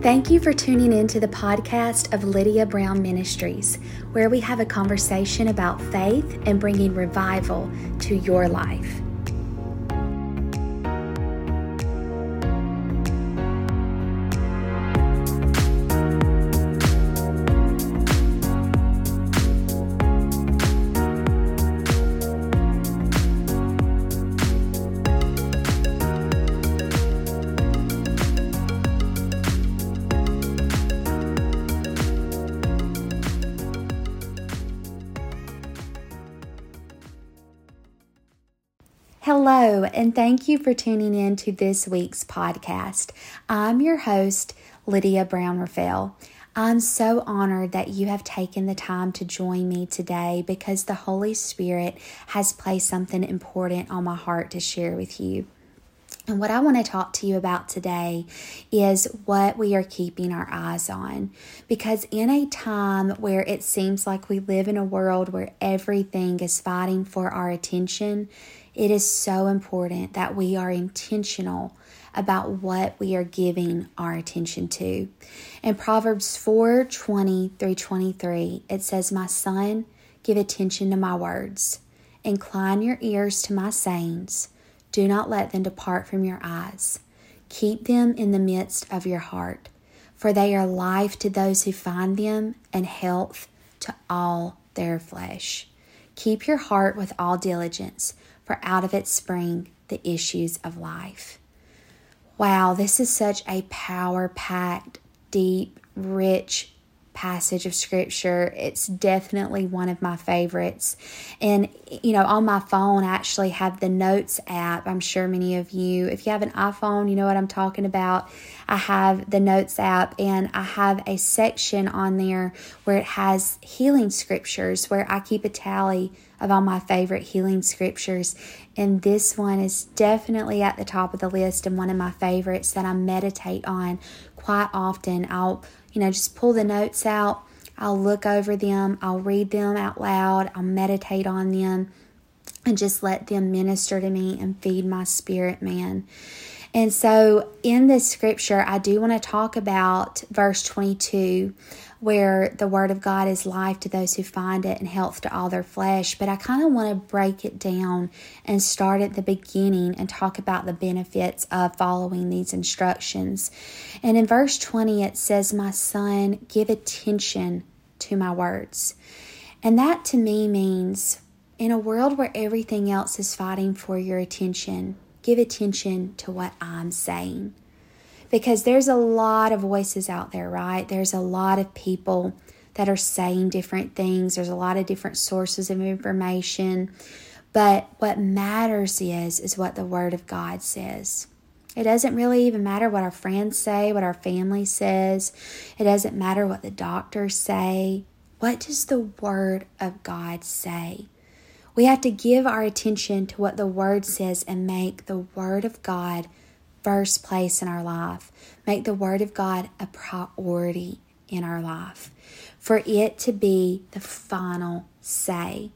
Thank you for tuning in to the podcast of Lydia Brown Ministries, where we have a conversation about faith and bringing revival to your life. Hello, and thank you for tuning in to this week's podcast. I'm your host, Lydia Brown Raphael. I'm so honored that you have taken the time to join me today because the Holy Spirit has placed something important on my heart to share with you. And what I want to talk to you about today is what we are keeping our eyes on. Because in a time where it seems like we live in a world where everything is fighting for our attention, it is so important that we are intentional about what we are giving our attention to. In Proverbs 4 20 through 23, it says, My son, give attention to my words, incline your ears to my sayings, do not let them depart from your eyes. Keep them in the midst of your heart, for they are life to those who find them and health to all their flesh. Keep your heart with all diligence for out of it spring the issues of life. Wow, this is such a power packed, deep, rich passage of scripture. It's definitely one of my favorites. And, you know, on my phone, I actually have the Notes app. I'm sure many of you, if you have an iPhone, you know what I'm talking about. I have the Notes app and I have a section on there where it has healing scriptures where I keep a tally of all my favorite healing scriptures. And this one is definitely at the top of the list and one of my favorites that I meditate on quite often. I'll you know, just pull the notes out. I'll look over them, I'll read them out loud, I'll meditate on them, and just let them minister to me and feed my spirit man. And so, in this scripture, I do want to talk about verse 22 where the word of God is life to those who find it and health to all their flesh. But I kind of want to break it down and start at the beginning and talk about the benefits of following these instructions. And in verse 20, it says, My son, give attention to my words. And that to me means in a world where everything else is fighting for your attention, give attention to what I'm saying because there's a lot of voices out there, right? There's a lot of people that are saying different things, there's a lot of different sources of information. But what matters is is what the word of God says. It doesn't really even matter what our friends say, what our family says. It doesn't matter what the doctors say. What does the word of God say? We have to give our attention to what the word says and make the word of God first place in our life. Make the Word of God a priority in our life. For it to be the final say,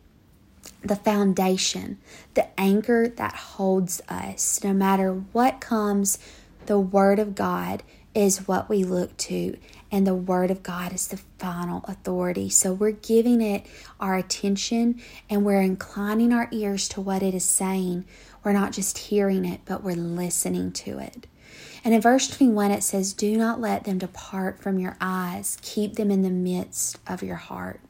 the foundation, the anchor that holds us. No matter what comes, the Word of God is what we look to, and the Word of God is the final authority. So we're giving it our attention and we're inclining our ears to what it is saying we're not just hearing it, but we're listening to it. And in verse 21, it says, Do not let them depart from your eyes, keep them in the midst of your heart.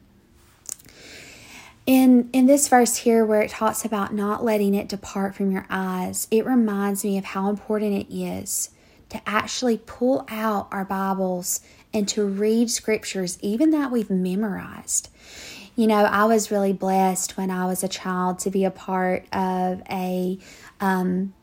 In, in this verse here, where it talks about not letting it depart from your eyes, it reminds me of how important it is to actually pull out our Bibles and to read scriptures, even that we've memorized. You know, I was really blessed when I was a child to be a part of a. Um,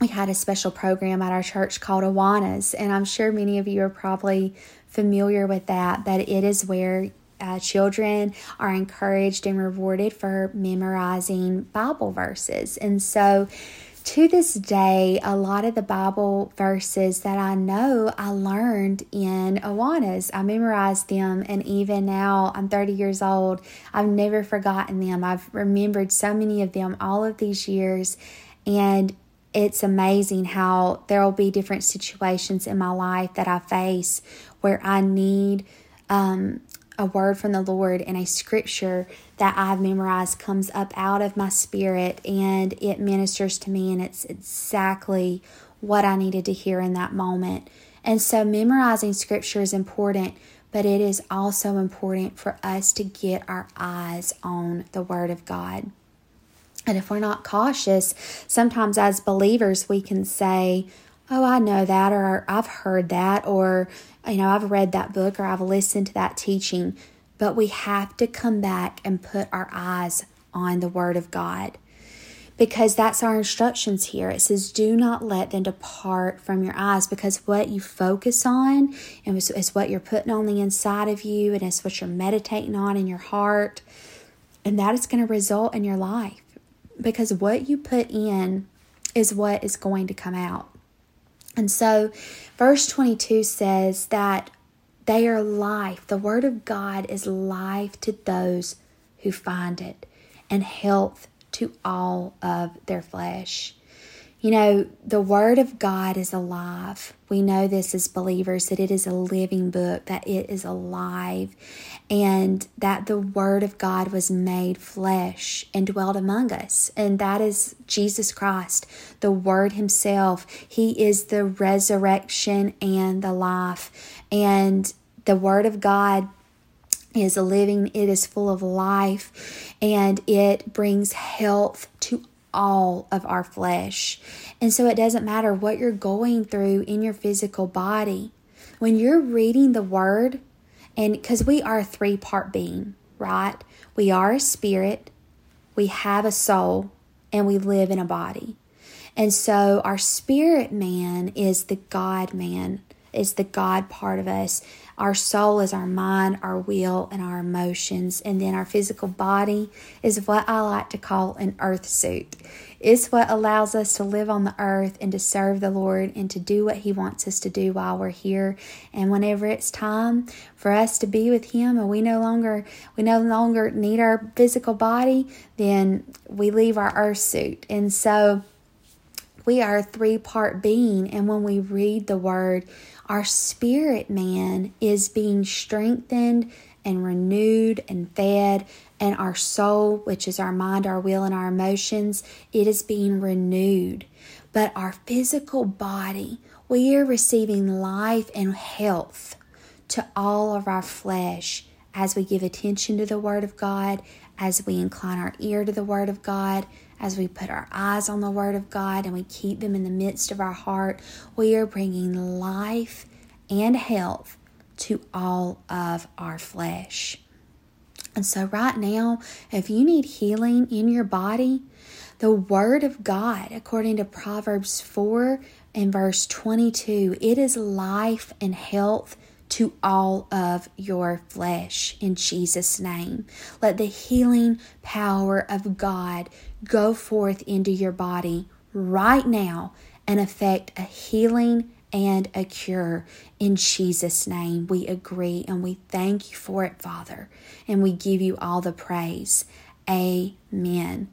we had a special program at our church called Awanas, and I'm sure many of you are probably familiar with that, but it is where uh, children are encouraged and rewarded for memorizing Bible verses. And so to this day, a lot of the Bible verses that I know I learned in Awanas. I memorized them, and even now I'm 30 years old. I've never forgotten them. I've remembered so many of them all of these years. And it's amazing how there will be different situations in my life that I face where I need um, a word from the Lord and a scripture that I've memorized comes up out of my spirit and it ministers to me, and it's exactly what I needed to hear in that moment. And so, memorizing scripture is important, but it is also important for us to get our eyes on the Word of God. And if we're not cautious, sometimes as believers, we can say, Oh, I know that, or I've heard that, or, you know, I've read that book, or I've listened to that teaching. But we have to come back and put our eyes on the Word of God because that's our instructions here. It says, Do not let them depart from your eyes because what you focus on and is what you're putting on the inside of you and it's what you're meditating on in your heart. And that is going to result in your life because what you put in is what is going to come out. And so, verse 22 says that they are life. The Word of God is life to those who find it and health to all of their flesh. You know, the Word of God is alive. We know this as believers that it is a living book, that it is alive, and that the Word of God was made flesh and dwelt among us. And that is Jesus Christ, the Word Himself. He is the resurrection and the life. And the Word of God is a living, it is full of life, and it brings health to all of our flesh. And so it doesn't matter what you're going through in your physical body. When you're reading the word, and because we are a three part being, right? We are a spirit, we have a soul, and we live in a body. And so our spirit man is the God man, is the God part of us. Our soul is our mind, our will, and our emotions. And then our physical body is what I like to call an earth suit. It's what allows us to live on the earth and to serve the Lord and to do what He wants us to do while we're here. And whenever it's time for us to be with Him and we no longer we no longer need our physical body, then we leave our earth suit. And so we are a three part being. And when we read the word, our spirit man is being strengthened and renewed and fed, and our soul, which is our mind, our will, and our emotions, it is being renewed. But our physical body, we are receiving life and health to all of our flesh as we give attention to the Word of God, as we incline our ear to the Word of God, as we put our eyes on the Word of God and we keep them in the midst of our heart, we are bringing life and health to all of our flesh. And so, right now, if you need healing in your body, the Word of God, according to Proverbs 4 and verse 22, it is life and health to all of your flesh in Jesus' name. Let the healing power of God go forth into your body right now and effect a healing and a cure in Jesus' name. We agree and we thank you for it, Father, and we give you all the praise. Amen.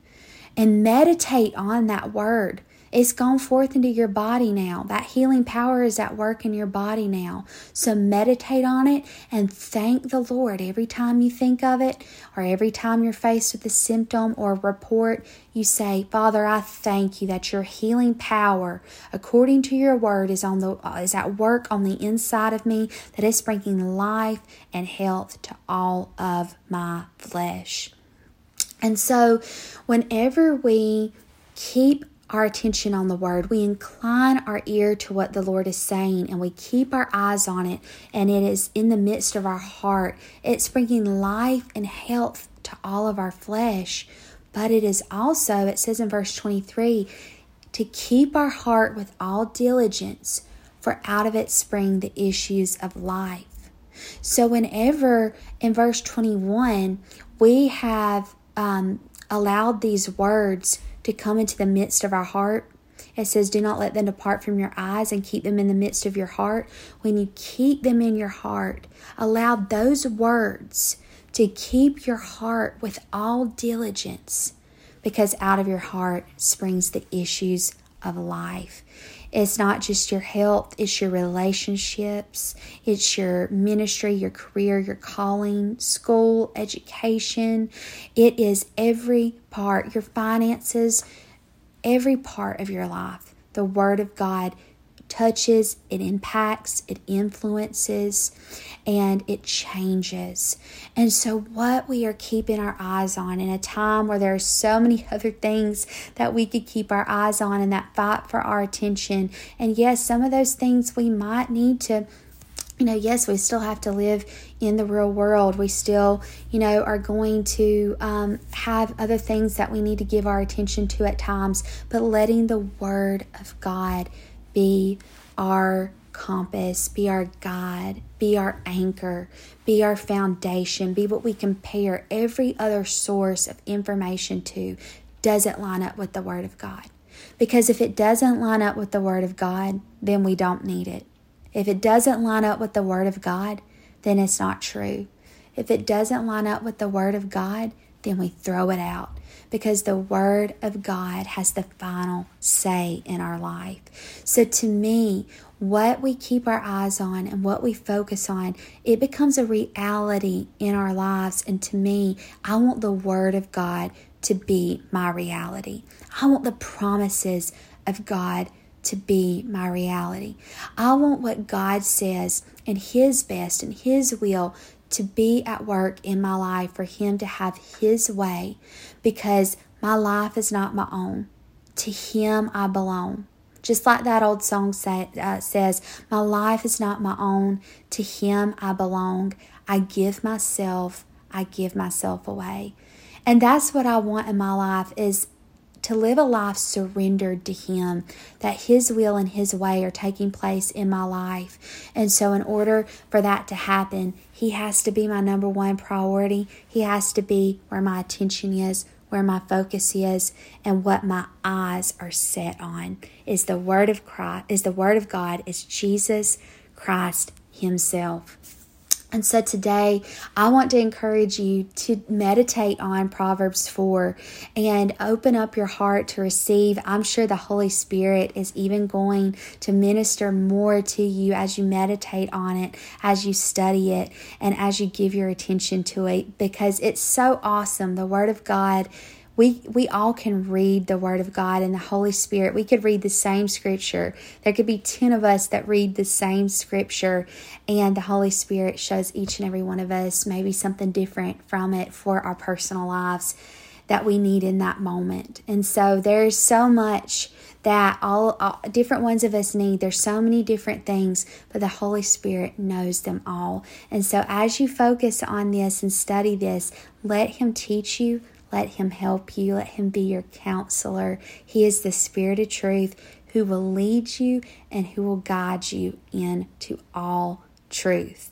And meditate on that word. It's gone forth into your body now. That healing power is at work in your body now. So meditate on it and thank the Lord every time you think of it or every time you're faced with a symptom or a report. You say, Father, I thank you that your healing power, according to your word, is on the uh, is at work on the inside of me, that is bringing life and health to all of my flesh. And so, whenever we keep our attention on the word. We incline our ear to what the Lord is saying and we keep our eyes on it, and it is in the midst of our heart. It's bringing life and health to all of our flesh. But it is also, it says in verse 23, to keep our heart with all diligence, for out of it spring the issues of life. So, whenever in verse 21 we have um, allowed these words to come into the midst of our heart. It says, Do not let them depart from your eyes and keep them in the midst of your heart. When you keep them in your heart, allow those words to keep your heart with all diligence, because out of your heart springs the issues of life. It's not just your health, it's your relationships, it's your ministry, your career, your calling, school, education. It is every part, your finances, every part of your life. The Word of God touches, it impacts, it influences, and it changes. And so, what we are keeping our eyes on in a time where there are so many other things that we could keep our eyes on and that fight for our attention. And yes, some of those things we might need to you know, yes, we still have to live in the real world. We still, you know, are going to um, have other things that we need to give our attention to at times, but letting the Word of God be our compass, be our guide, be our anchor, be our foundation, be what we compare every other source of information to. Does it line up with the Word of God? Because if it doesn't line up with the Word of God, then we don't need it. If it doesn't line up with the Word of God, then it's not true. If it doesn't line up with the Word of God, then we throw it out because the Word of God has the final say in our life. So, to me, what we keep our eyes on and what we focus on, it becomes a reality in our lives. And to me, I want the Word of God to be my reality. I want the promises of God to be my reality. I want what God says and His best and His will to be at work in my life for Him to have His way because my life is not my own. To Him I belong. Just like that old song say, uh, says, My life is not my own. To Him I belong. I give myself, I give myself away. And that's what I want in my life is to live a life surrendered to Him, that His will and His way are taking place in my life. And so, in order for that to happen, He has to be my number one priority. He has to be where my attention is, where my focus is, and what my eyes are set on is the Word of Christ, is the Word of God, is Jesus Christ Himself. And so today, I want to encourage you to meditate on Proverbs 4 and open up your heart to receive. I'm sure the Holy Spirit is even going to minister more to you as you meditate on it, as you study it, and as you give your attention to it because it's so awesome. The Word of God we we all can read the word of God and the Holy Spirit. We could read the same scripture. There could be 10 of us that read the same scripture and the Holy Spirit shows each and every one of us maybe something different from it for our personal lives that we need in that moment. And so there's so much that all, all, different ones of us need. There's so many different things, but the Holy Spirit knows them all. And so as you focus on this and study this, let Him teach you, let him help you. Let him be your counselor. He is the Spirit of truth who will lead you and who will guide you into all truth.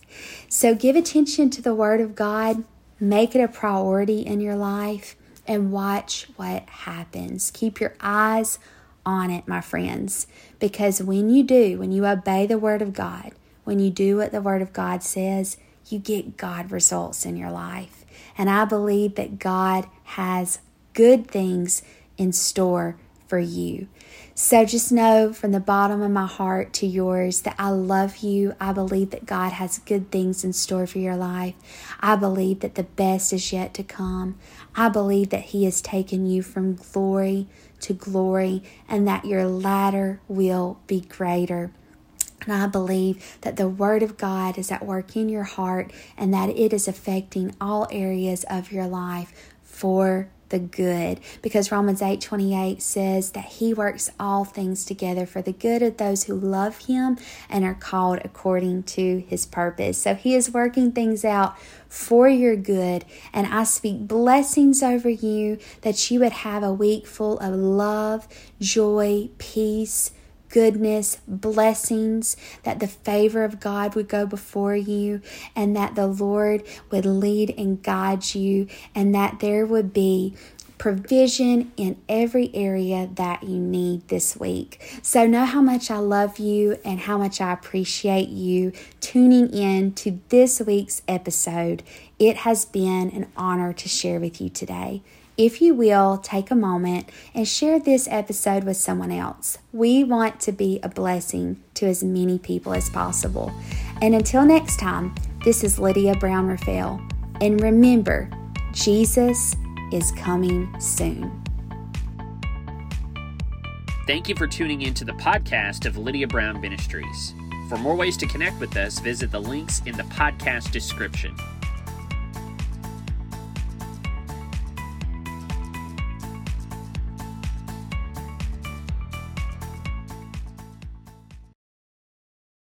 So give attention to the Word of God, make it a priority in your life, and watch what happens. Keep your eyes on it, my friends, because when you do, when you obey the Word of God, when you do what the Word of God says, you get God results in your life. And I believe that God has good things in store for you. So just know from the bottom of my heart to yours that I love you. I believe that God has good things in store for your life. I believe that the best is yet to come. I believe that He has taken you from glory to glory and that your latter will be greater. And I believe that the Word of God is at work in your heart and that it is affecting all areas of your life for the good because Romans 8 28 says that he works all things together for the good of those who love him and are called according to his purpose. So he is working things out for your good. And I speak blessings over you that you would have a week full of love, joy, peace goodness, blessings, that the favor of God would go before you, and that the Lord would lead and guide you, and that there would be provision in every area that you need this week. So, know how much I love you and how much I appreciate you tuning in to this week's episode. It has been an honor to share with you today. If you will, take a moment and share this episode with someone else. We want to be a blessing to as many people as possible. And until next time, this is Lydia Brown Raphael. And remember, Jesus is coming soon. Thank you for tuning in to the podcast of Lydia Brown Ministries. For more ways to connect with us, visit the links in the podcast description.